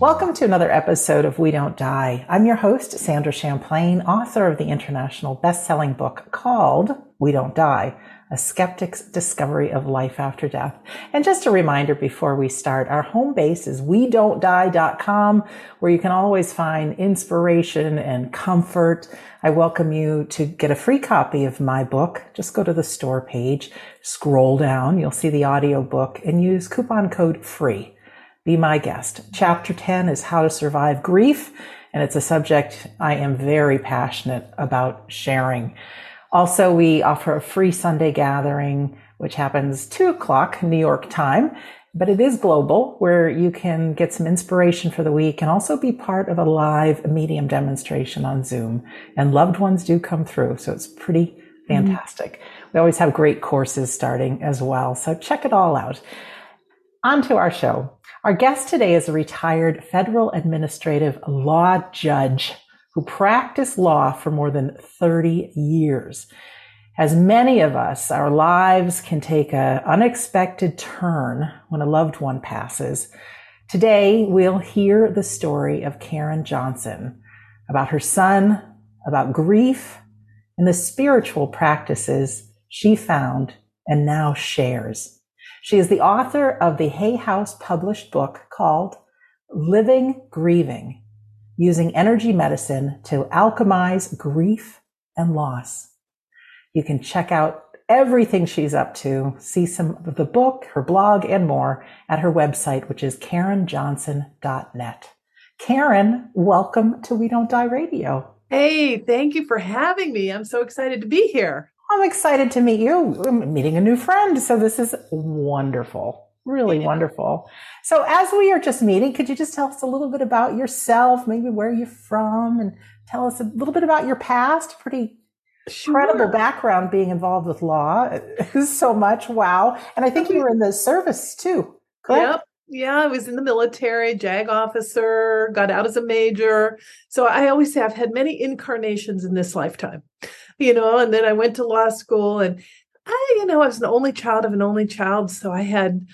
Welcome to another episode of We Don't Die. I'm your host, Sandra Champlain, author of the international best-selling book called We Don't Die, A Skeptic's Discovery of Life After Death. And just a reminder before we start, our home base is we don't die.com, where you can always find inspiration and comfort. I welcome you to get a free copy of my book. Just go to the store page, scroll down, you'll see the audio book and use coupon code FREE be my guest. Chapter 10 is How to Survive Grief, and it's a subject I am very passionate about sharing. Also, we offer a free Sunday gathering, which happens 2 o'clock New York time, but it is global, where you can get some inspiration for the week and also be part of a live medium demonstration on Zoom. And loved ones do come through, so it's pretty fantastic. Mm-hmm. We always have great courses starting as well, so check it all out. On to our show. Our guest today is a retired federal administrative law judge who practiced law for more than 30 years. As many of us, our lives can take an unexpected turn when a loved one passes. Today, we'll hear the story of Karen Johnson about her son, about grief, and the spiritual practices she found and now shares. She is the author of the Hay House published book called Living Grieving, using energy medicine to alchemize grief and loss. You can check out everything she's up to, see some of the book, her blog, and more at her website, which is karenjohnson.net. Karen, welcome to We Don't Die Radio. Hey, thank you for having me. I'm so excited to be here. I'm excited to meet you. I'm meeting a new friend. So this is wonderful. Really yeah. wonderful. So as we are just meeting, could you just tell us a little bit about yourself, maybe where you're from and tell us a little bit about your past? Pretty sure. incredible background being involved with law. so much. Wow. And I think you were in the service too. Correct? Yep. Yeah, I was in the military, JAG officer, got out as a major. So I always say I've had many incarnations in this lifetime you know, and then I went to law school and I, you know, I was an only child of an only child. So I had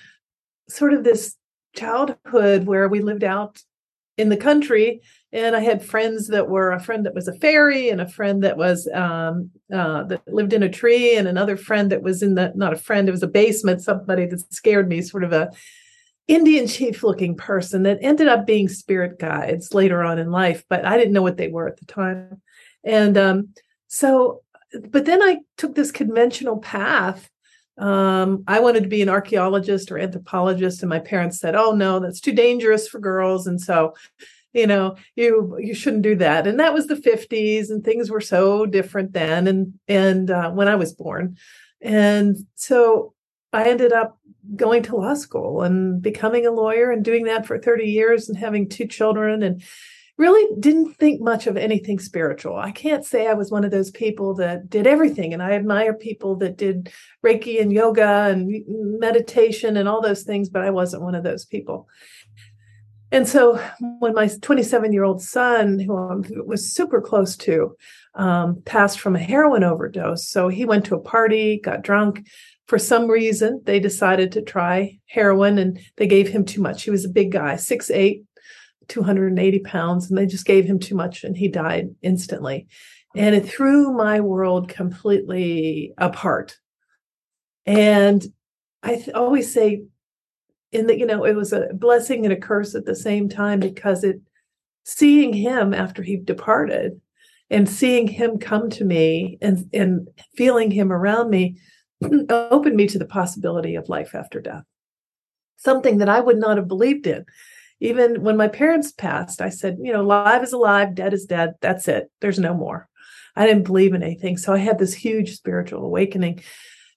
sort of this childhood where we lived out in the country and I had friends that were a friend that was a fairy and a friend that was um, uh, that lived in a tree and another friend that was in the not a friend it was a basement somebody that scared me sort of a Indian chief looking person that ended up being spirit guides later on in life but I didn't know what they were at the time and um, so, but then I took this conventional path. Um, I wanted to be an archaeologist or anthropologist, and my parents said, "Oh no, that's too dangerous for girls." And so, you know, you you shouldn't do that. And that was the '50s, and things were so different then. And and uh, when I was born, and so I ended up going to law school and becoming a lawyer and doing that for 30 years and having two children and really didn't think much of anything spiritual. I can't say I was one of those people that did everything. And I admire people that did Reiki and yoga and meditation and all those things, but I wasn't one of those people. And so when my 27 year old son, who I was super close to, um, passed from a heroin overdose. So he went to a party, got drunk. For some reason, they decided to try heroin and they gave him too much. He was a big guy, six eight, 280 pounds and they just gave him too much and he died instantly and it threw my world completely apart and i th- always say in that you know it was a blessing and a curse at the same time because it seeing him after he departed and seeing him come to me and and feeling him around me opened me to the possibility of life after death something that i would not have believed in even when my parents passed, I said, you know, live is alive, dead is dead. That's it. There's no more. I didn't believe in anything. So I had this huge spiritual awakening,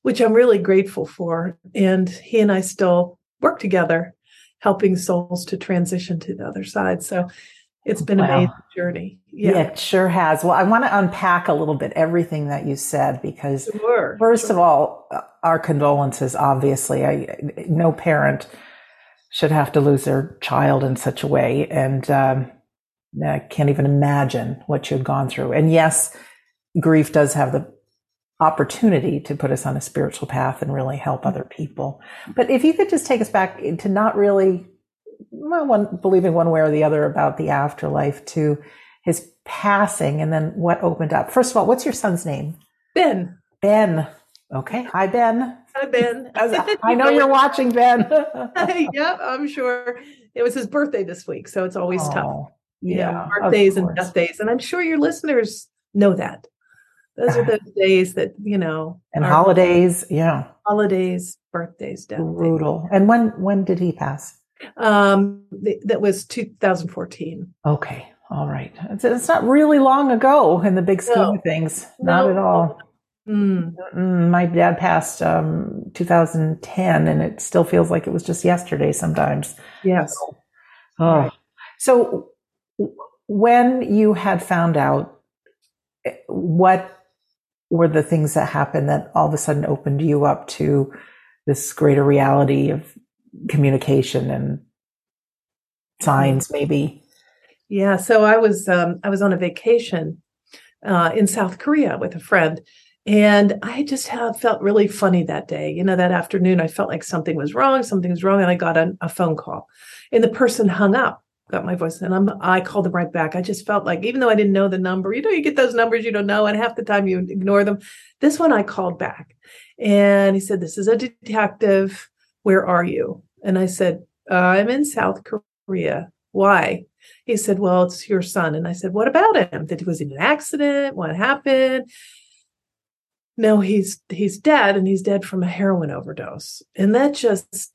which I'm really grateful for. And he and I still work together, helping souls to transition to the other side. So it's been wow. an amazing journey. Yeah. yeah. it sure has. Well, I want to unpack a little bit everything that you said because, sure, first sure. of all, our condolences. Obviously, I, no parent should have to lose their child in such a way. And um, I can't even imagine what you've gone through. And yes, grief does have the opportunity to put us on a spiritual path and really help other people. But if you could just take us back to not really well, one, believing one way or the other about the afterlife to his passing and then what opened up. First of all, what's your son's name? Ben. Ben. Okay. Hi, Ben. Hi, Ben. I know you're watching, Ben. yep, I'm sure. It was his birthday this week, so it's always oh, tough. Yeah. You know, birthdays and death days. And I'm sure your listeners know that. Those are the days that, you know. And holidays, yeah. Holidays, birthdays, death. Brutal. Days. And when when did he pass? Um th- that was 2014. Okay. All right. It's, it's, not really long ago in the big scheme no. of things. Not no. at all. Mm. My dad passed um, 2010, and it still feels like it was just yesterday sometimes. Yes. So, oh. So when you had found out, eh, what were the things that happened that all of a sudden opened you up to this greater reality of communication and signs, maybe? Yeah. So I was um, I was on a vacation uh, in South Korea with a friend, and I just have felt really funny that day. You know, that afternoon, I felt like something was wrong. Something was wrong, and I got a, a phone call, and the person hung up. Got my voice, and I'm I called them right back. I just felt like, even though I didn't know the number, you know, you get those numbers you don't know, and half the time you ignore them. This one I called back, and he said, "This is a detective. Where are you?" And I said, "I'm in South Korea. Why?" He said, Well, it's your son. And I said, What about him? Did he was in an accident? What happened? No, he's he's dead and he's dead from a heroin overdose. And that just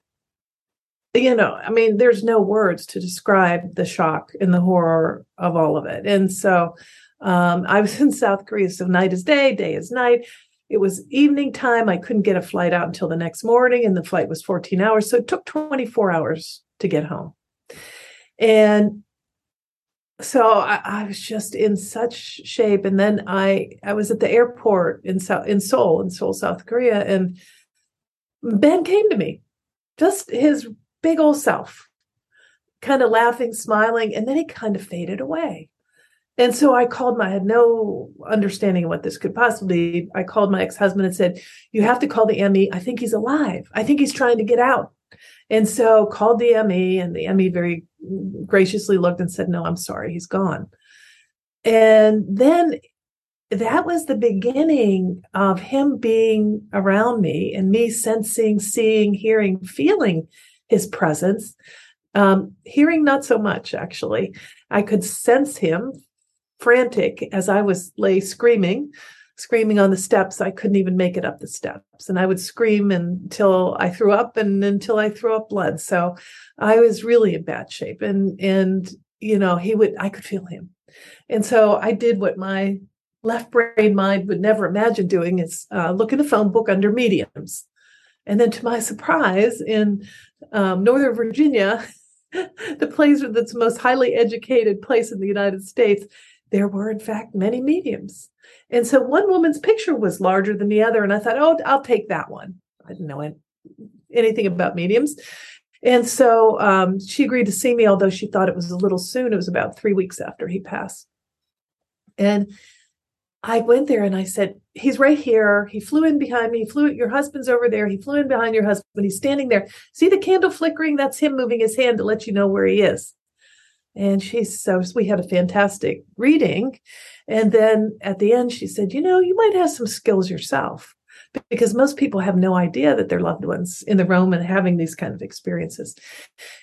you know, I mean, there's no words to describe the shock and the horror of all of it. And so um, I was in South Korea, so night is day, day is night. It was evening time. I couldn't get a flight out until the next morning, and the flight was 14 hours. So it took 24 hours to get home. And so I, I, was just in such shape and then i i was at the airport in south in seoul in seoul south korea and ben came to me just his big old self kind of laughing smiling and then he kind of faded away and so i called my i had no understanding of what this could possibly be i called my ex-husband and said you have to call the me i think he's alive i think he's trying to get out and so called the ME, and the ME very graciously looked and said, No, I'm sorry, he's gone. And then that was the beginning of him being around me and me sensing, seeing, hearing, feeling his presence. Um, hearing not so much, actually. I could sense him frantic as I was lay screaming screaming on the steps. I couldn't even make it up the steps. And I would scream until I threw up and until I threw up blood. So I was really in bad shape. And and you know, he would I could feel him. And so I did what my left brain mind would never imagine doing is uh, look in the phone book under mediums. And then to my surprise, in um, Northern Virginia, the place that's the most highly educated place in the United States, there were in fact many mediums and so one woman's picture was larger than the other. And I thought, oh, I'll take that one. I didn't know anything about mediums. And so um, she agreed to see me, although she thought it was a little soon. It was about three weeks after he passed. And I went there and I said, He's right here. He flew in behind me. He flew, your husband's over there. He flew in behind your husband. He's standing there. See the candle flickering? That's him moving his hand to let you know where he is. And she so we had a fantastic reading. And then at the end, she said, You know, you might have some skills yourself because most people have no idea that their loved ones in the room and having these kind of experiences.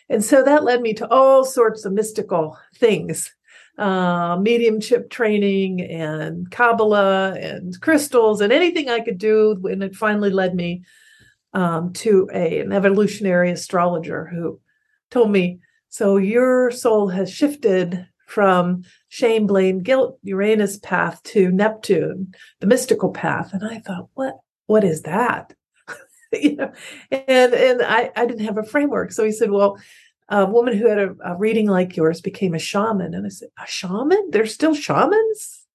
And so that led me to all sorts of mystical things. Uh, mediumship training and Kabbalah and crystals and anything I could do. And it finally led me um, to a, an evolutionary astrologer who told me, so your soul has shifted from shame, blame, guilt, Uranus path to Neptune, the mystical path. And I thought, what, what is that? you know, and, and I, I didn't have a framework. So he said, well, a woman who had a, a reading like yours became a shaman. And I said, a shaman? There's still shamans?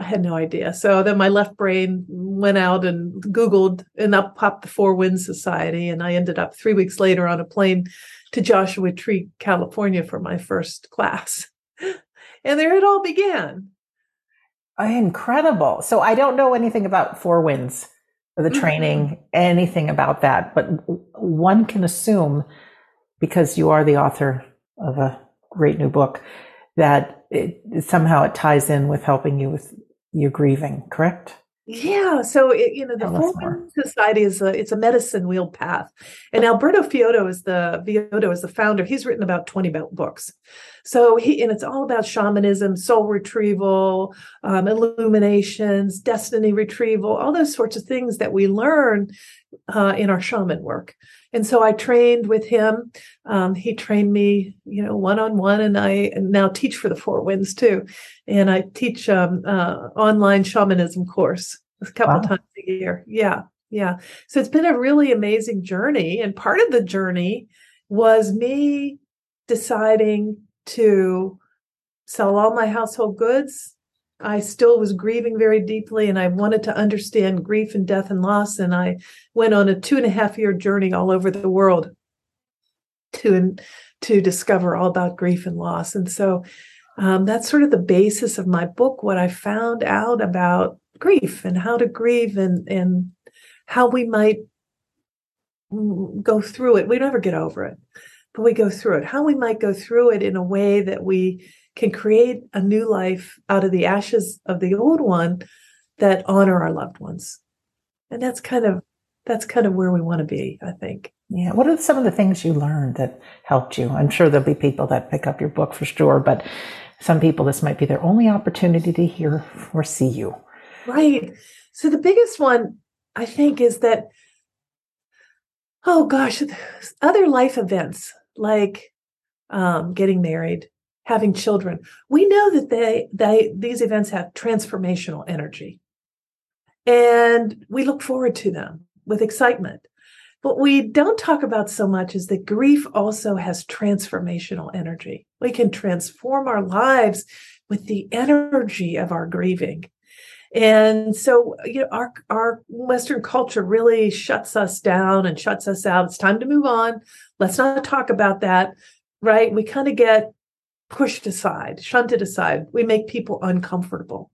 I had no idea. So then my left brain went out and Googled, and up popped the Four Winds Society. And I ended up three weeks later on a plane to Joshua Tree, California for my first class. and there it all began. Incredible. So I don't know anything about Four Winds, or the mm-hmm. training, mm-hmm. anything about that, but one can assume because you are the author of a great new book, that it, somehow it ties in with helping you with your grieving, correct? Yeah, so it, you know the Four Society is a it's a medicine wheel path, and Alberto Villoldo is the Villoldo is the founder. He's written about twenty books, so he and it's all about shamanism, soul retrieval, um, illuminations, destiny retrieval, all those sorts of things that we learn uh, in our shaman work. And so I trained with him. Um, he trained me, you know, one on one, and I now teach for the Four Winds too. And I teach um, uh, online shamanism course a couple wow. times a year. Yeah, yeah. So it's been a really amazing journey, and part of the journey was me deciding to sell all my household goods I still was grieving very deeply and I wanted to understand grief and death and loss. And I went on a two and a half year journey all over the world to, to discover all about grief and loss. And so um, that's sort of the basis of my book, what I found out about grief and how to grieve and, and how we might go through it. We never get over it, but we go through it. How we might go through it in a way that we can create a new life out of the ashes of the old one that honor our loved ones. And that's kind of that's kind of where we want to be, I think. Yeah. What are some of the things you learned that helped you? I'm sure there'll be people that pick up your book for sure, but some people this might be their only opportunity to hear or see you. Right. So the biggest one I think is that oh gosh, other life events like um, getting married, having children, we know that they, they these events have transformational energy. And we look forward to them with excitement. What we don't talk about so much is that grief also has transformational energy. We can transform our lives with the energy of our grieving. And so, you know, our, our Western culture really shuts us down and shuts us out. It's time to move on. Let's not talk about that. Right. We kind of get pushed aside, shunted aside. We make people uncomfortable.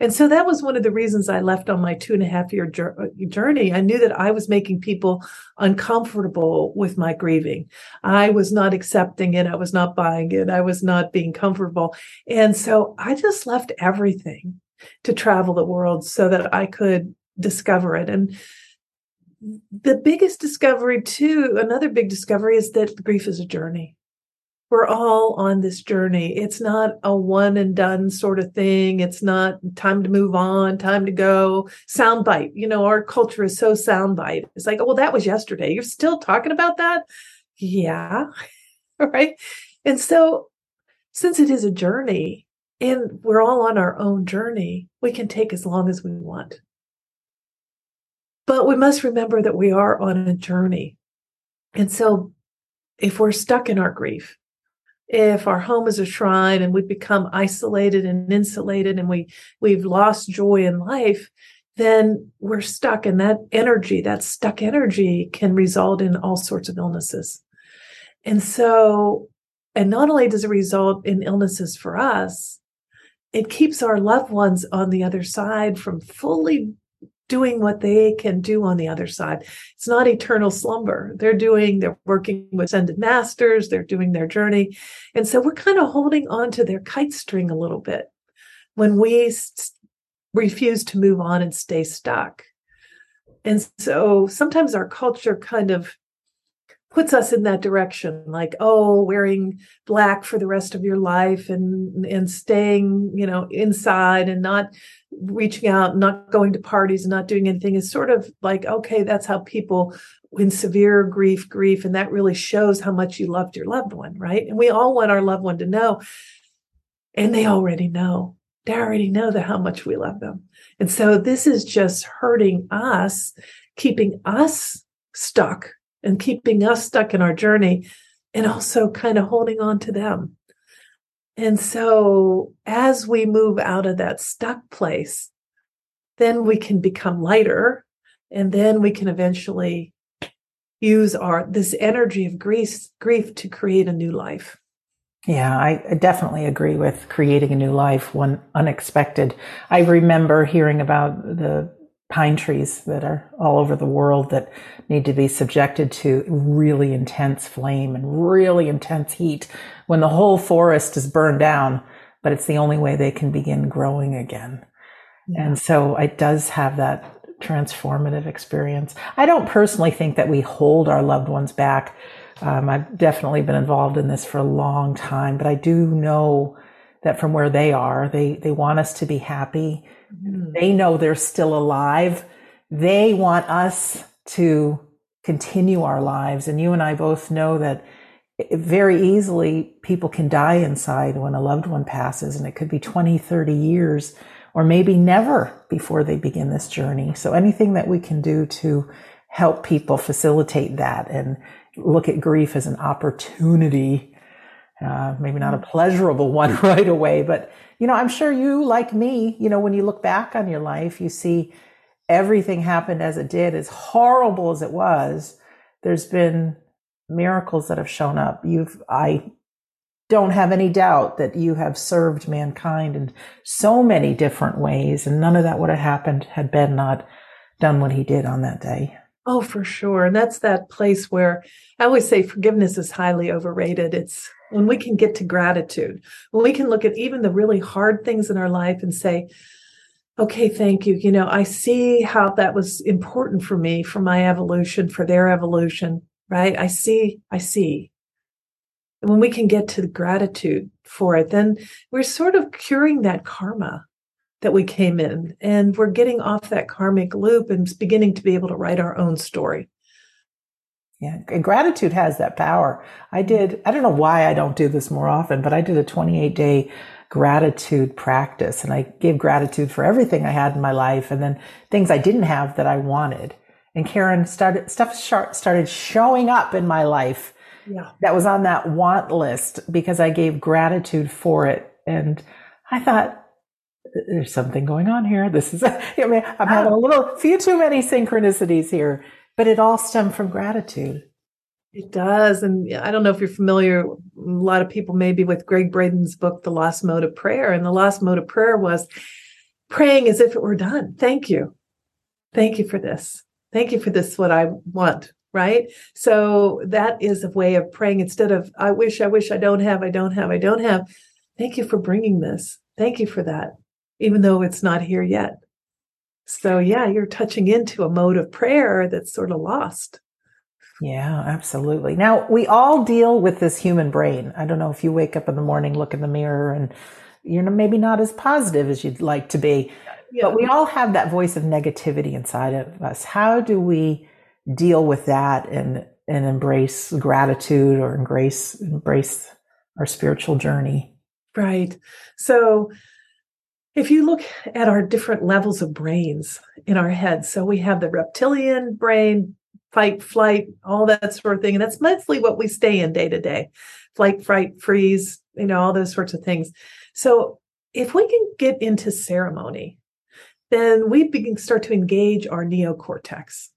And so that was one of the reasons I left on my two and a half year uh, journey. I knew that I was making people uncomfortable with my grieving. I was not accepting it. I was not buying it. I was not being comfortable. And so I just left everything to travel the world so that I could discover it. And the biggest discovery, too, another big discovery is that grief is a journey we're all on this journey. It's not a one and done sort of thing. It's not time to move on, time to go. Soundbite. You know, our culture is so soundbite. It's like, oh, well, that was yesterday. You're still talking about that? Yeah. right. And so, since it is a journey and we're all on our own journey, we can take as long as we want. But we must remember that we are on a journey. And so, if we're stuck in our grief, if our home is a shrine and we become isolated and insulated and we we've lost joy in life then we're stuck and that energy that stuck energy can result in all sorts of illnesses. And so and not only does it result in illnesses for us it keeps our loved ones on the other side from fully doing what they can do on the other side. It's not eternal slumber. They're doing, they're working with ascended masters, they're doing their journey. And so we're kind of holding on to their kite string a little bit when we s- refuse to move on and stay stuck. And so sometimes our culture kind of puts us in that direction like oh wearing black for the rest of your life and and staying you know inside and not reaching out not going to parties and not doing anything is sort of like okay that's how people in severe grief grief and that really shows how much you loved your loved one right? And we all want our loved one to know. And they already know. They already know that how much we love them. And so this is just hurting us keeping us stuck and keeping us stuck in our journey and also kind of holding on to them. And so as we move out of that stuck place, then we can become lighter and then we can eventually use our this energy of grief grief to create a new life. Yeah, I definitely agree with creating a new life, one unexpected. I remember hearing about the pine trees that are all over the world that need to be subjected to really intense flame and really intense heat when the whole forest is burned down, but it's the only way they can begin growing again. Yeah. And so it does have that transformative experience. I don't personally think that we hold our loved ones back. Um, I've definitely been involved in this for a long time, but I do know that from where they are, they, they want us to be happy. Mm-hmm. They know they're still alive. They want us to continue our lives. And you and I both know that very easily people can die inside when a loved one passes and it could be 20, 30 years or maybe never before they begin this journey. So anything that we can do to help people facilitate that and look at grief as an opportunity, uh, maybe not a pleasurable one right away, but you know, I'm sure you, like me, you know, when you look back on your life, you see everything happened as it did, as horrible as it was. There's been miracles that have shown up. You've, I don't have any doubt that you have served mankind in so many different ways, and none of that would have happened had Ben not done what he did on that day. Oh, for sure. And that's that place where I always say forgiveness is highly overrated. It's when we can get to gratitude, when we can look at even the really hard things in our life and say, okay, thank you. You know, I see how that was important for me, for my evolution, for their evolution, right? I see, I see when we can get to gratitude for it, then we're sort of curing that karma that we came in and we're getting off that karmic loop and beginning to be able to write our own story. Yeah, and gratitude has that power. I mm-hmm. did, I don't know why I don't do this more often, but I did a 28 day gratitude practice and I gave gratitude for everything I had in my life and then things I didn't have that I wanted. And Karen started, stuff started showing up in my life yeah. that was on that want list because I gave gratitude for it. And I thought, there's something going on here. This is, I mean, I'm ah. having a little, few too many synchronicities here, but it all stemmed from gratitude. It does. And I don't know if you're familiar, a lot of people maybe with Gregg Braden's book, The Lost Mode of Prayer. And the lost mode of prayer was praying as if it were done. Thank you. Thank you for this. Thank you for this, what I want right? So that is a way of praying instead of, I wish, I wish I don't have, I don't have, I don't have. Thank you for bringing this. Thank you for that, even though it's not here yet. So, yeah, you're touching into a mode of prayer that's sort of lost. Yeah, absolutely. Now, we all deal with this human brain. I don't know if you wake up in the morning, look in the mirror, and you're maybe not as positive as you'd like to be. Yeah. But we all have that voice of negativity inside of us. How do we deal with that and and embrace gratitude or embrace embrace our spiritual journey. Right. So if you look at our different levels of brains in our heads, so we have the reptilian brain, fight, flight, all that sort of thing. And that's mostly what we stay in day to day flight, fright, freeze, you know, all those sorts of things. So if we can get into ceremony, then we begin start to engage our neocortex.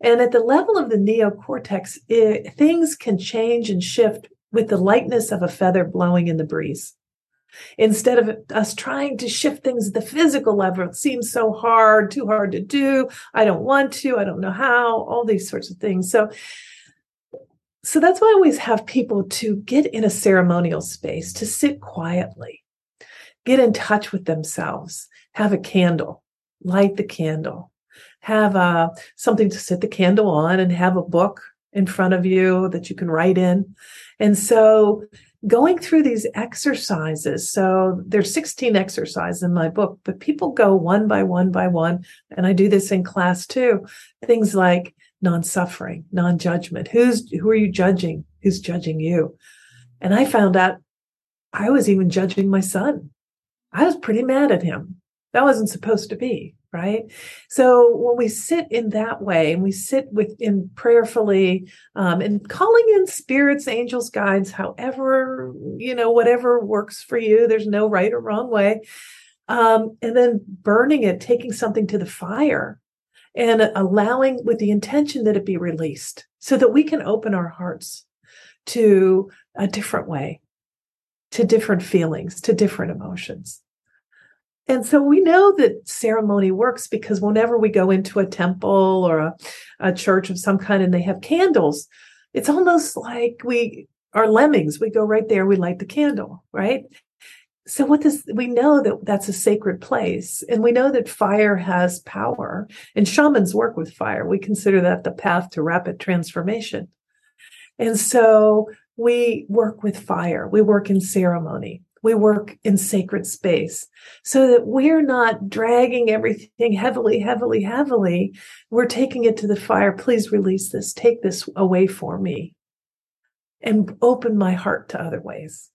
And at the level of the neocortex, it, things can change and shift with the lightness of a feather blowing in the breeze. Instead of us trying to shift things at the physical level, it seems so hard, too hard to do. I don't want to. I don't know how. All these sorts of things. So, so that's why I always have people to get in a ceremonial space, to sit quietly, get in touch with themselves, have a candle, light the candle, have uh, something to set the candle on and have a book in front of you that you can write in. And so going through these exercises. So there's 16 exercises in my book, but people go one by one by one. And I do this in class too. Things like non-suffering, non-judgment. Who's, who are you judging? Who's judging you? And I found out I was even judging my son. I was pretty mad at him. That wasn't supposed to be right? So when we sit in that way and we sit within prayerfully um, and calling in spirits angels guides however you know whatever works for you there's no right or wrong way um, and then burning it taking something to the fire and allowing with the intention that it be released so that we can open our hearts to a different way to different feelings to different emotions and so we know that ceremony works because whenever we go into a temple or a, a church of some kind and they have candles, it's almost like we are lemmings. We go right there, we light the candle, right? So what does we know that that's a sacred place and we know that fire has power and shamans work with fire. We consider that the path to rapid transformation. And so we work with fire. We work in ceremony we work in sacred space so that we're not dragging everything heavily, heavily, heavily. We're taking it to the fire. Please release this. Take this away for me and open my heart to other ways.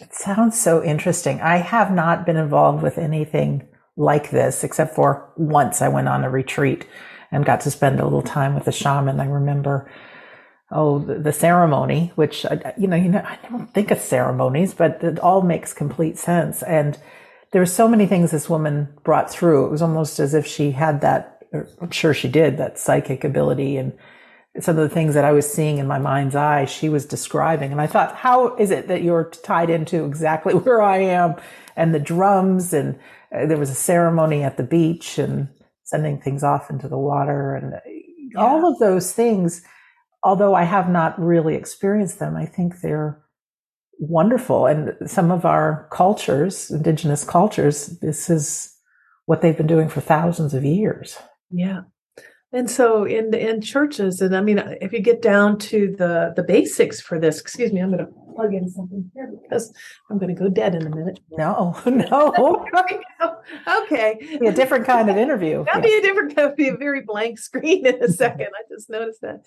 It sounds so interesting. I have not been involved with anything like this, except for once I went on a retreat and got to spend a little time with a shaman. I remember oh, the, the ceremony, which, you know, you know, I don't think of ceremonies, but it all makes complete sense. And there were so many things this woman brought through. It was almost as if she had that, I'm sure she did, that psychic ability and some of the things that I was seeing in my mind's eye, she was describing. And I thought, how is it that you're tied into exactly where I am and the drums? And uh, there was a ceremony at the beach and sending things off into the water and yeah. all of those things although I have not really experienced them, I think they're wonderful. And some of our cultures, indigenous cultures, this is what they've been doing for thousands of years. Yeah. And so in in churches, and I mean, if you get down to the the basics for this, excuse me, I'm going to plug in something here because I'm going to go dead in a minute. No, no. okay, be a different kind of interview. That'd yeah. be a different. That'd be a very blank screen in a second. I just noticed that.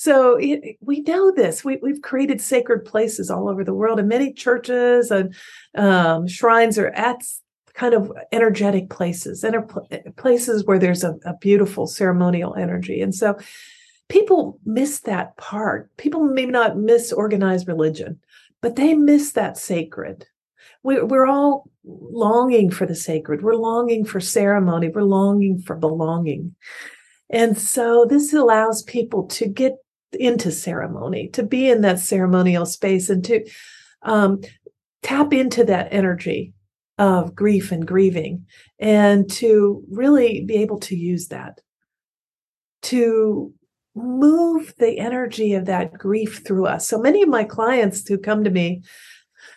So it, we know this. We, have created sacred places all over the world, and many churches and um, shrines are at kind of energetic places, and places where there's a, a beautiful ceremonial energy. And so people miss that part. People may not miss organized religion, but they miss that sacred. We, we're all longing for the sacred. We're longing for ceremony. We're longing for belonging. And so this allows people to get into ceremony, to be in that ceremonial space and to um, tap into that energy of grief and grieving and to really be able to use that to move the energy of that grief through us. So many of my clients who come to me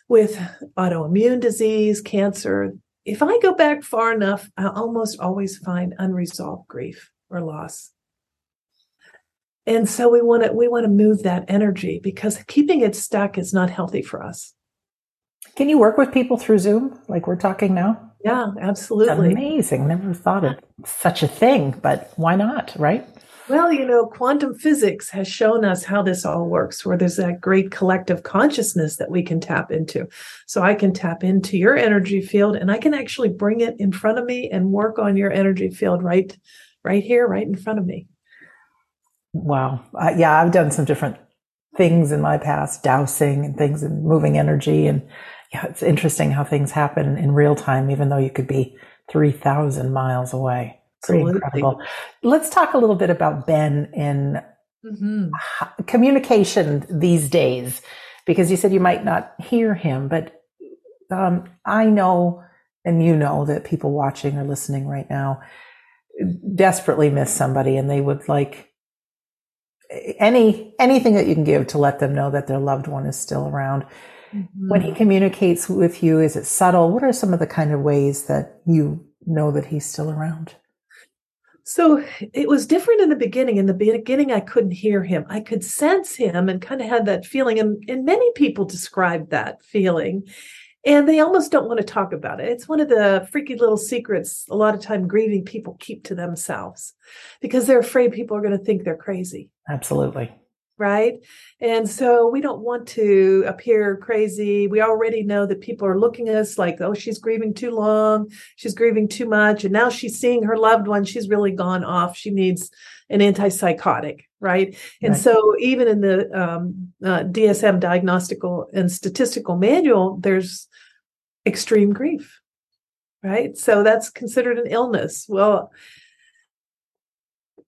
with autoimmune disease, cancer, if I go back far enough, I almost always find unresolved grief or loss and so we want to we want to move that energy because keeping it stuck is not healthy for us. Can you work with people through zoom like we're talking now? Yeah absolutely. Amazing. Never thought of such a thing but why not right? Well you know quantum physics has shown us how this all works where there's that great collective consciousness that we can tap into. So i can tap into your energy field and i can actually bring it in front of me and work on your energy field right right here right in front of me Wow. Uh, yeah, I've done some different things in my past, dowsing and things and moving energy. And yeah, it's interesting how things happen in real time, even though you could be 3,000 miles away. Pretty Absolutely. incredible. Let's talk a little bit about Ben in mm-hmm. communication these days, because you said you might not hear him, but um, I know and you know that people watching or listening right now desperately miss somebody and they would like any anything that you can give to let them know that their loved one is still around. Mm-hmm. When he communicates with you, is it subtle? What are some of the kind of ways that you know that he's still around? So it was different in the beginning. In the beginning, I couldn't hear him. I could sense him and kind of had that feeling. And, and many people described that feeling and they almost don't want to talk about it. It's one of the freaky little secrets a lot of time grieving people keep to themselves because they're afraid people are going to think they're crazy. Absolutely. Right. And so we don't want to appear crazy. We already know that people are looking at us like, oh, she's grieving too long. She's grieving too much. And now she's seeing her loved one. She's really gone off. She needs an antipsychotic. Right. And right. so even in the um, uh, DSM diagnostical and statistical manual, there's extreme grief. Right. So that's considered an illness. Well,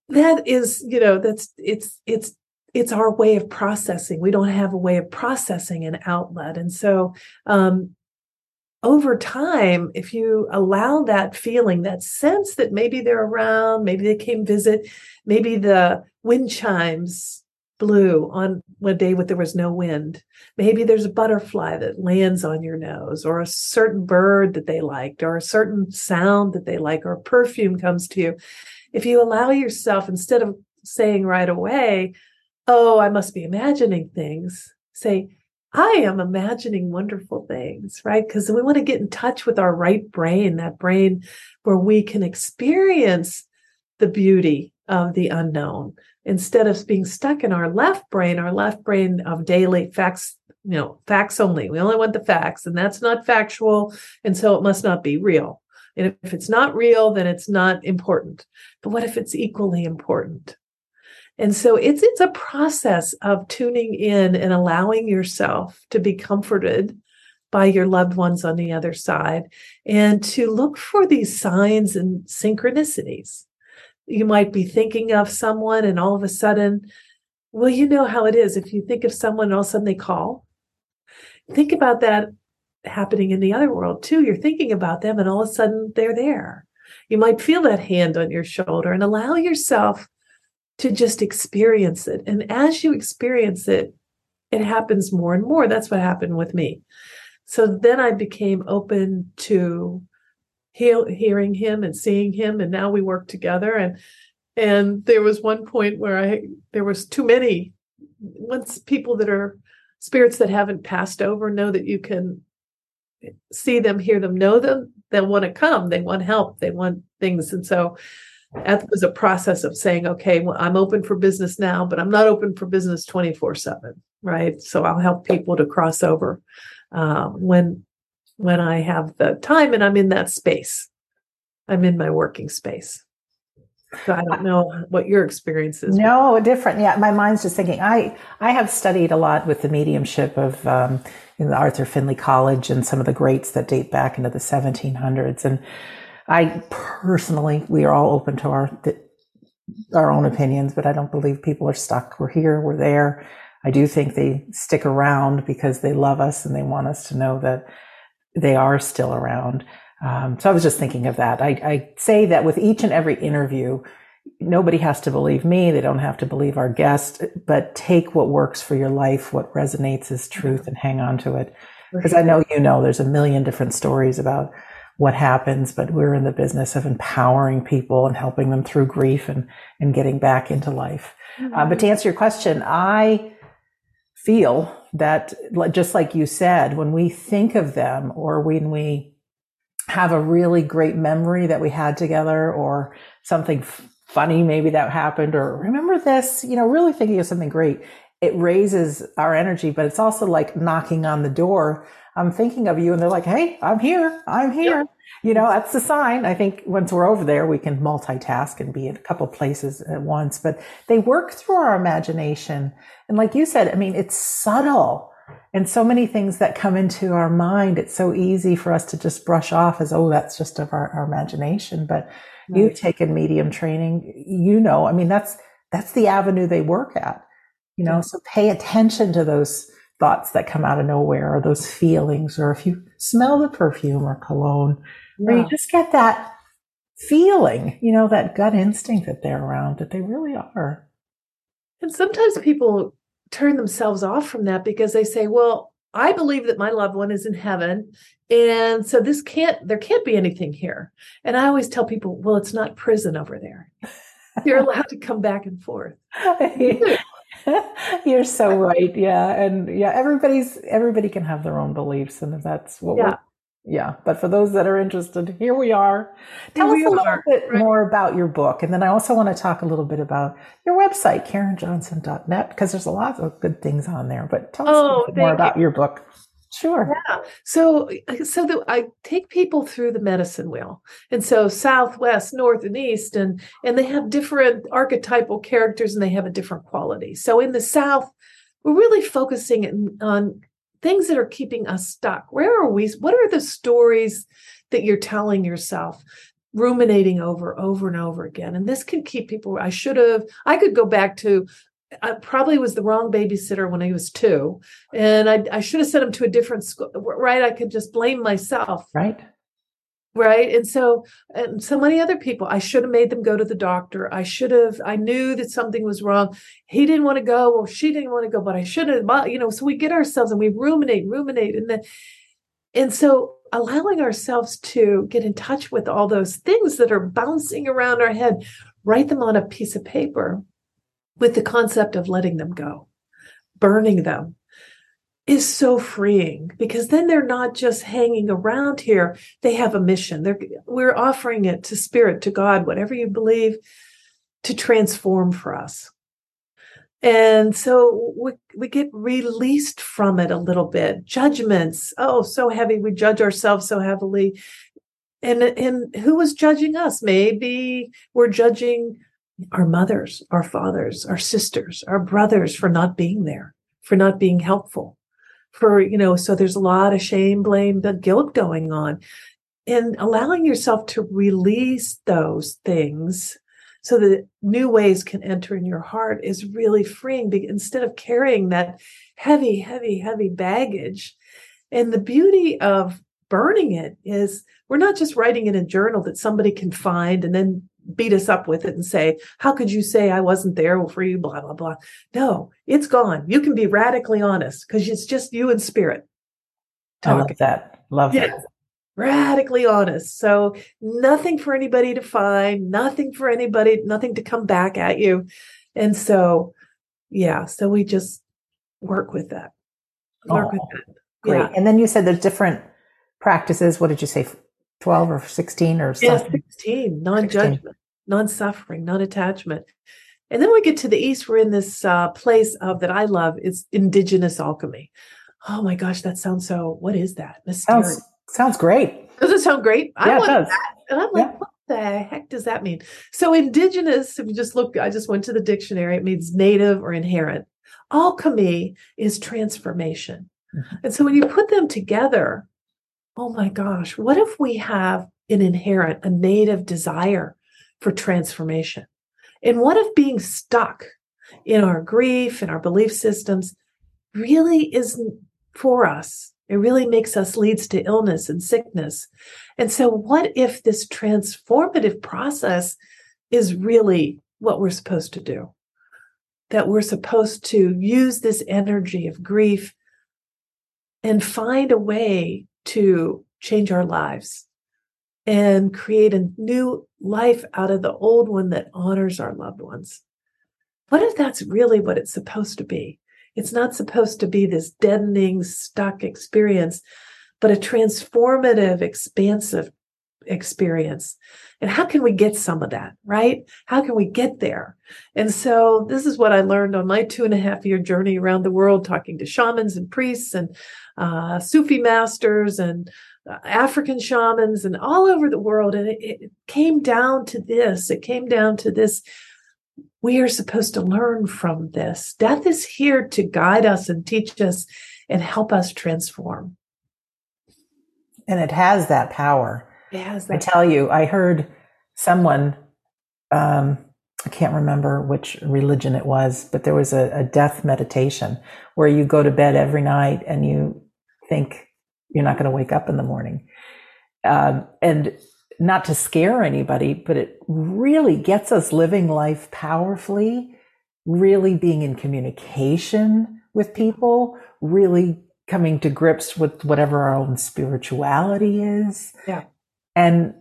that is you know that's it's it's it's our way of processing we don't have a way of processing an outlet and so um over time, if you allow that feeling, that sense that maybe they're around, maybe they came visit, maybe the wind chimes blew on a day when there was no wind. Maybe there's a butterfly that lands on your nose, or a certain bird that they liked, or a certain sound that they like, or perfume comes to you. If you allow yourself, instead of saying right away, Oh, I must be imagining things, say, I am imagining wonderful things, right? Because we want to get in touch with our right brain, that brain where we can experience the beauty of the unknown instead of being stuck in our left brain, our left brain of daily facts, you know, facts only. We only want the facts, and that's not factual. And so it must not be real. And if it's not real, then it's not important. But what if it's equally important? And so it's it's a process of tuning in and allowing yourself to be comforted by your loved ones on the other side and to look for these signs and synchronicities. You might be thinking of someone and all of a sudden, well, you know how it is. If you think of someone all of a sudden they call, think about that happening in the other world too. You're thinking about them and all of a sudden they're there. You might feel that hand on your shoulder and allow yourself to just experience it. And as you experience it, it happens more and more. That's what happened with me. So then I became open to heal, hearing him and seeing him, and now we work together. And and there was one point where I there was too many. Once people that are spirits that haven't passed over know that you can see them, hear them, know them, they'll want to come. They want help. They want things. And so that was a process of saying, okay, well, I'm open for business now, but I'm not open for business 24 seven. Right. So I'll help people to cross over um, when, when I have the time and I'm in that space. I'm in my working space. So I don't know what your experience is. No, different. Yeah, my mind's just thinking. I I have studied a lot with the mediumship of um, in the Arthur Findlay College and some of the greats that date back into the 1700s, and I personally, we are all open to our our own opinions, but I don't believe people are stuck. We're here, we're there. I do think they stick around because they love us and they want us to know that they are still around. Um, so I was just thinking of that. I, I say that with each and every interview, nobody has to believe me. They don't have to believe our guest, but take what works for your life, what resonates as truth and hang on to it. Because I know you know there's a million different stories about what happens, but we're in the business of empowering people and helping them through grief and, and getting back into life. Mm-hmm. Uh, but to answer your question, I feel that just like you said, when we think of them or when we have a really great memory that we had together or something f- funny maybe that happened or remember this, you know, really thinking of something great, it raises our energy, but it's also like knocking on the door I'm thinking of you. And they're like, Hey, I'm here. I'm here. Yep. You know, that's the sign. I think once we're over there, we can multitask and be in a couple places at once, but they work through our imagination. And like you said, I mean, it's subtle and so many things that come into our mind. It's so easy for us to just brush off as, Oh, that's just of our, our imagination. But right. you've taken medium training. You know, I mean, that's, that's the avenue they work at, you know, so pay attention to those thoughts that come out of nowhere or those feelings, or if you smell the perfume or cologne, yeah. or you just get that feeling, you know, that gut instinct that they're around, that they really are. And sometimes people turn themselves off from that because they say, well, I believe that my loved one is in heaven. And so this can't, there can't be anything here. And I always tell people, well, it's not prison over there. You're allowed to come back and forth. You're so right. Yeah. And yeah, everybody's everybody can have their own beliefs and that's what yeah. yeah. But for those that are interested, here we are. Tell here us a little are, bit right? more about your book. And then I also want to talk a little bit about your website, KarenJohnson.net, because there's a lot of good things on there. But tell us oh, a little bit more about your book. Sure. Yeah. So, uh, so that I take people through the medicine wheel, and so southwest, north, and east, and and they have different archetypal characters, and they have a different quality. So in the south, we're really focusing on things that are keeping us stuck. Where are we? What are the stories that you're telling yourself? ruminating over over and over again and this can keep people i should have i could go back to I probably was the wrong babysitter when he was two, and I, I should have sent him to a different school. Right? I could just blame myself. Right. Right. And so, and so many other people, I should have made them go to the doctor. I should have, I knew that something was wrong. He didn't want to go. Well, she didn't want to go, but I should have, you know, so we get ourselves and we ruminate, ruminate. And then, and so allowing ourselves to get in touch with all those things that are bouncing around our head, write them on a piece of paper with the concept of letting them go, burning them, is so freeing because then they're not just hanging around here. They have a mission. They're, we're offering it to spirit, to God, whatever you believe, to transform for us. And so we, we get released from it a little bit. Judgments, oh, so heavy. We judge ourselves so heavily. And, and who was judging us? Maybe we're judging our mothers, our fathers, our sisters, our brothers for not being there, for not being helpful for, you know, so there's a lot of shame, blame, the guilt going on. And allowing yourself to release those things so that new ways can enter in your heart is really freeing instead of carrying that heavy, heavy, heavy baggage. And the beauty of burning it is we're not just writing in a journal that somebody can find and then beat us up with it and say, How could you say I wasn't there for you? Blah, blah, blah. No, it's gone. You can be radically honest because it's just you and spirit. Talking. I love that. Love yeah. that. Radically honest. So nothing for anybody to find, nothing for anybody, nothing to come back at you. And so, yeah, so we just work with that. Work oh, with that. Great. Yeah. And then you said there's different practices. What did you say? 12 or 16 or yeah, 16, non-judgment, non-suffering, non-attachment. And then we get to the east, we're in this uh, place of that I love. It's indigenous alchemy. Oh my gosh, that sounds so. What is that? Sounds sounds great. Does it sound great? Yeah, I want that. And I'm like, yeah. what the heck does that mean? So indigenous, if you just look, I just went to the dictionary. It means native or inherent. Alchemy is transformation. Mm-hmm. And so when you put them together, oh my gosh, what if we have an inherent, a native desire for transformation? And what if being stuck in our grief and our belief systems really isn't for us? It really makes us leads to illness and sickness. And so, what if this transformative process is really what we're supposed to do? That we're supposed to use this energy of grief and find a way to change our lives and create a new life out of the old one that honors our loved ones. What if that's really what it's supposed to be? It's not supposed to be this deadening, stuck experience, but a transformative, expansive experience. And how can we get some of that, right? How can we get there? And so this is what I learned on my two and a half year journey around the world, talking to shamans and priests and uh, Sufi masters and uh, African shamans and all over the world. And it, it came down to this. It came down to this. We are supposed to learn from this. Death is here to guide us and teach us and help us transform. And it has that power. That I tell you, I heard someone, um, I can't remember which religion it was, but there was a, a death meditation where you go to bed every night and you think you're not going to wake up in the morning. Um, and not to scare anybody, but it really gets us living life powerfully, really being in communication with people, really coming to grips with whatever our own spirituality is. Yeah. And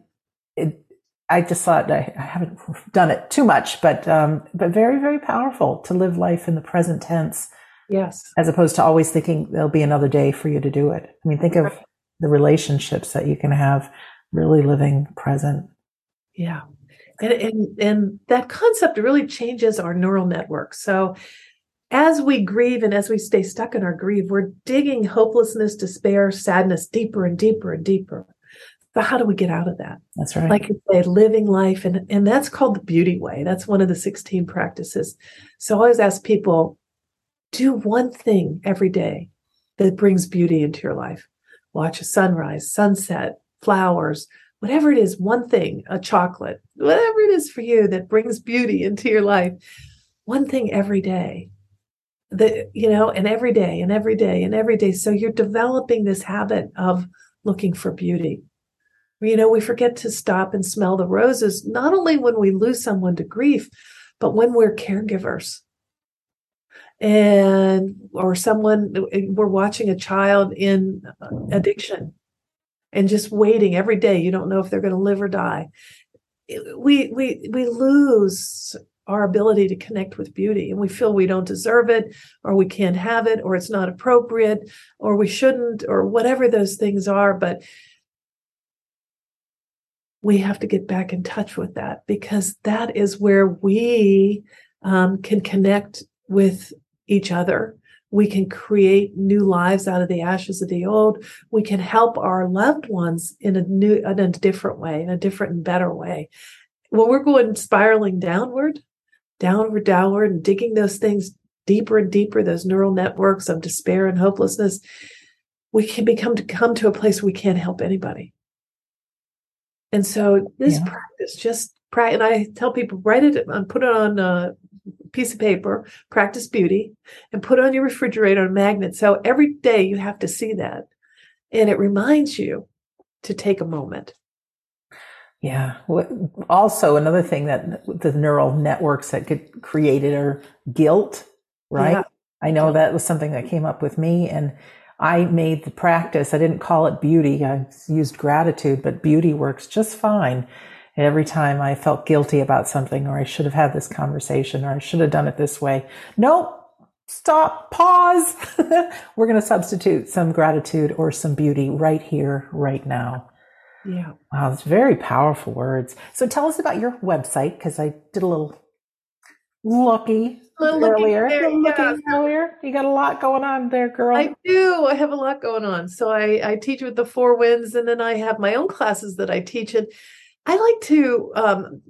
it, I just thought I, I haven't done it too much, but um, but very very powerful to live life in the present tense Yes. As opposed to always thinking there'll be another day for you to do it. I mean, think of the relationships that you can have really living present. Yeah. And, and, and that concept really changes our neural network. So as we grieve and as we stay stuck in our grief, we're digging hopelessness, despair, sadness deeper and deeper and deeper. But how do we get out of that? That's right. Like you say, living life. And, and that's called the beauty way. That's one of the 16 practices. So I always ask people, do one thing every day that brings beauty into your life. Watch a sunrise, sunset, flowers, whatever it is, one thing, a chocolate, whatever it is for you that brings beauty into your life. one thing every day. The, you know, and every day and every day and every day. So you're developing this habit of looking for beauty. You know, we forget to stop and smell the roses, not only when we lose someone to grief, but when we're caregivers. And or someone we're watching a child in addiction and just waiting every day. You don't know if they're going to live or die. We we we lose our ability to connect with beauty and we feel we don't deserve it or we can't have it or it's not appropriate or we shouldn't or whatever those things are but we have to get back in touch with that because that is where we um, can connect with each other. We can create new lives out of the ashes of the old. We can help our loved ones in a new in a different way in a different and better way. When we're going spiraling downward downward downward and digging those things deeper and deeper those neural networks of despair and hopelessness. We can become to come to a place we can't help anybody and so this yeah. practice just practice and i tell people write it and put it on a piece of paper, practice beauty, and put on your refrigerator a magnet. So every day you have to see that. And it reminds you to take a moment. Yeah. Also, another thing that the neural networks that get created are guilt, right? Yeah. I know that was something that came up with me and I made the practice. I didn't call it beauty. I used gratitude, but beauty works just fine every time I felt guilty about something or I should have had this conversation or I should have done it this way. Nope. Stop, pause. We're going to substitute some gratitude or some beauty right here, right now. Yeah. Wow, it's very powerful words. So tell us about your website because I did a little looky earlier. There, yeah. earlier. You got a lot going on there, girl. I do. I have a lot going on. So I, I teach with the Four Winds, and then I have my own classes that I teach. And I like to um,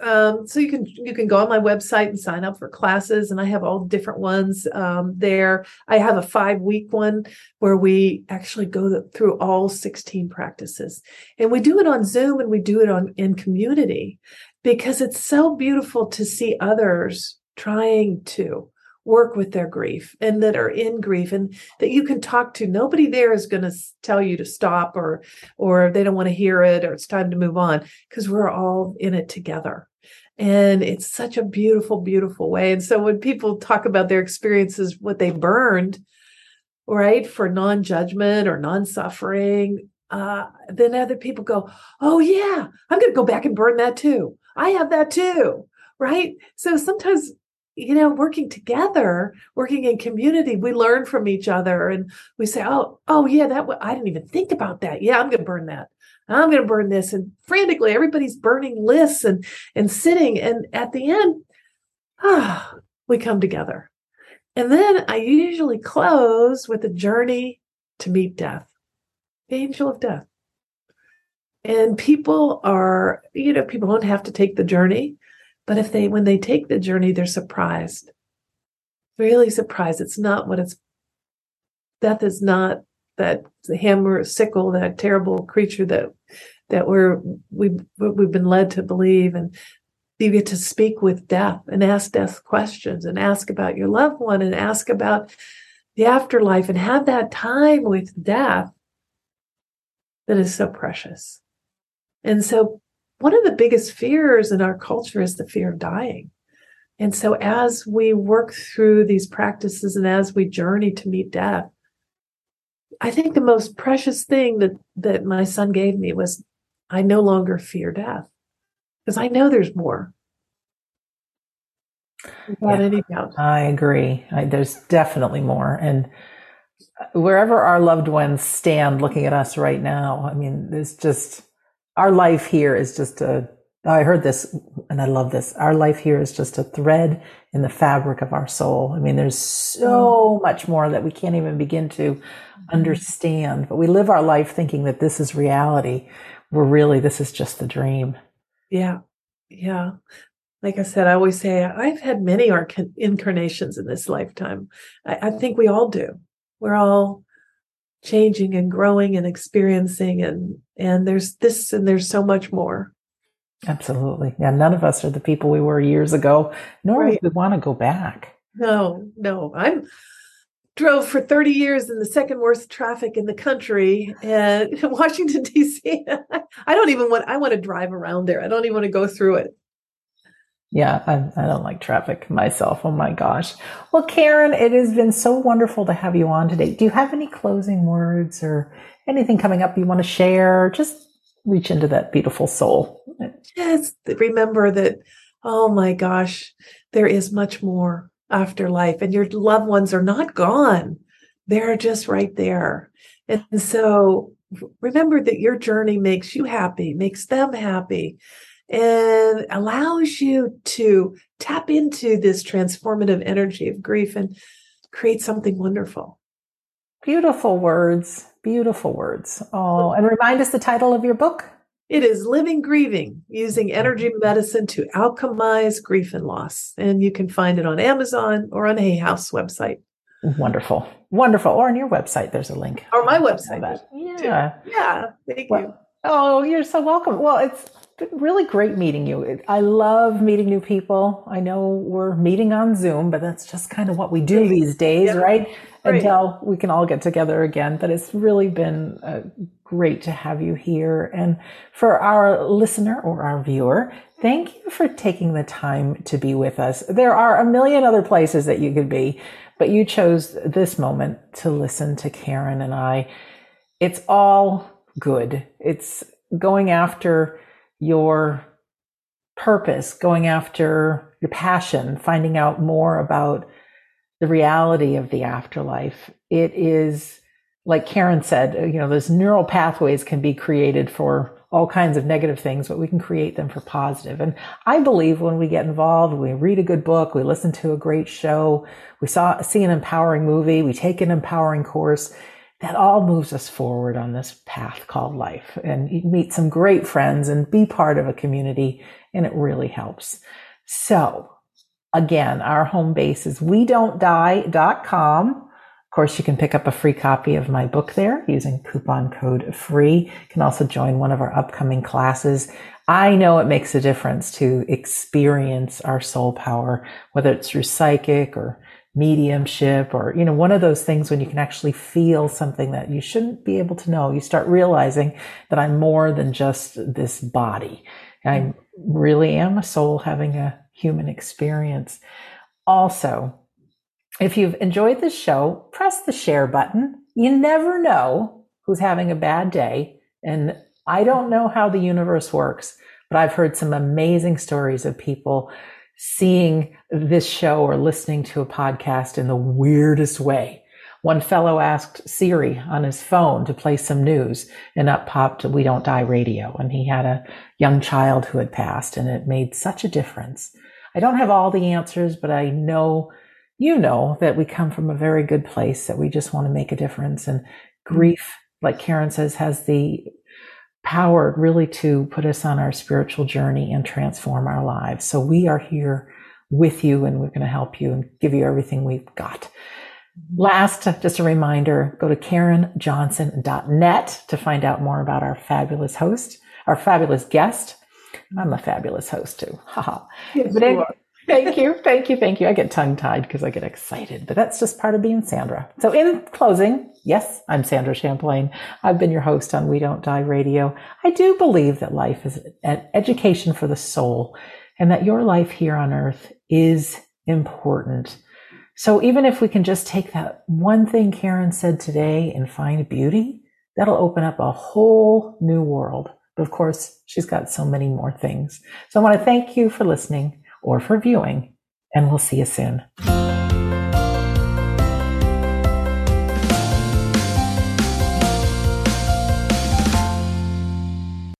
um, so you can you can go on my website and sign up for classes and i have all different ones um, there i have a five week one where we actually go through all 16 practices and we do it on zoom and we do it on in community because it's so beautiful to see others trying to work with their grief and that are in grief and that you can talk to. Nobody there is going to tell you to stop or or they don't want to hear it or it's time to move on because we're all in it together. And it's such a beautiful beautiful way. And so when people talk about their experiences what they burned right for non-judgment or non-suffering uh, then other people go oh yeah i'm going to go back and burn that too. I have that too. Right? So sometimes you know working together working in community we learn from each other and we say oh oh yeah that i didn't even think about that. Yeah i'm going to burn that. I'm going to burn this. And frantically everybody's burning lists and and sitting and at the end ah we come together. And then i usually close with a journey to meet death the angel of death. And people are you know people don't have to take the journey but if they, when they take the journey, they're surprised, really surprised. It's not what it's, death is not that hammer sickle, that terrible creature that, that we're, we, we've been led to believe. And you get to speak with death and ask death questions and ask about your loved one and ask about the afterlife and have that time with death that is so precious. And so one of the biggest fears in our culture is the fear of dying. And so as we work through these practices and as we journey to meet death, I think the most precious thing that, that my son gave me was I no longer fear death because I know there's more. Without yeah, any doubt. I agree. I, there's definitely more. And uh, wherever our loved ones stand looking at us right now, I mean, there's just, our life here is just a I heard this and I love this. Our life here is just a thread in the fabric of our soul. I mean, there's so mm. much more that we can't even begin to mm-hmm. understand, but we live our life thinking that this is reality, We're really this is just the dream. Yeah. Yeah. Like I said, I always say I've had many incarnations in this lifetime. I, I think we all do. We're all changing and growing and experiencing and and there's this and there's so much more Absolutely. Yeah. None of us are the people we were years ago, nor right. would we want to go back. No, no. I'm drove for 30 years in the second worst traffic in the country and Washington D.C. I don't even want I want to drive around there. I don't even want to go through it. Yeah, I, I, don't like traffic myself. Oh my gosh. Well, Karen, it has been so wonderful to have you on today. Do you have any closing words or anything coming up you want to share? Just reach into that beautiful soul. Just remember that, oh my gosh, there is much more after life and your loved ones are not gone. They're just right there. And so remember that your journey makes you happy, makes them happy, and allows you to tap into this transformative energy of grief and create something wonderful. Beautiful words. Beautiful words. Oh, and remind us the title of your book. It is Living Grieving Using Energy Medicine to Alchemize Grief and Loss. And you can find it on Amazon or on Hay House website. Wonderful. Wonderful. Or on your website, there's a link. Or my website. Yeah. Yeah. Thank well, you. Oh, you're so welcome. Well, it's really great meeting you. I love meeting new people. I know we're meeting on Zoom, but that's just kind of what we do these days, yeah. right? right? Until we can all get together again. But it's really been uh, great to have you here. And for our listener or our viewer, thank you for taking the time to be with us. There are a million other places that you could be, but you chose this moment to listen to Karen and I. It's all good. It's going after your purpose, going after your passion, finding out more about the reality of the afterlife. It is, like Karen said, uh, you know, those neural pathways can be created for all kinds of negative things, but we can create them for positive. And I believe when we get involved, we read a good book, we listen to a great show, we saw, see an empowering movie, we take an empowering course, that all moves us forward on this path called life. And you meet some great friends and be part of a community, and it really helps. So, again, our home base is we don't die.com. Of course, you can pick up a free copy of my book there using coupon code free. You can also join one of our upcoming classes. I know it makes a difference to experience our soul power, whether it's through psychic or mediumship or, you know, one of those things when you can actually feel something that you shouldn't be able to know. You start realizing that I'm more than just this body. I mm-hmm. really am a soul having a human experience. Also, if you've enjoyed this show, press the share button. You never know who's having a bad day. And I don't know how the universe works, but I've heard some amazing stories of people seeing this show or listening to a podcast in the weirdest way. One fellow asked Siri on his phone to play some news and up popped We Don't Die radio. And he had a young child who had passed and it made such a difference. I don't have all the answers, but I know, you know, that we come from a very good place that we just want to make a difference and mm. grief, like Karen says, has the power really to put us on our spiritual journey and transform our lives. So we are here with you and we're going to help you and give you everything we've got. Last, just a reminder, go to karenjohnson.net to find out more about our fabulous host, our fabulous guest. I'm a fabulous host too. Haha. Yes, thank you. Thank you. Thank you. I get tongue tied because I get excited, but that's just part of being Sandra. So in closing, yes, I'm Sandra Champlain. I've been your host on We Don't Die Radio. I do believe that life is an education for the soul and that your life here on earth is important. So even if we can just take that one thing Karen said today and find beauty, that'll open up a whole new world. But of course, she's got so many more things. So I want to thank you for listening or for viewing, and we'll see you soon.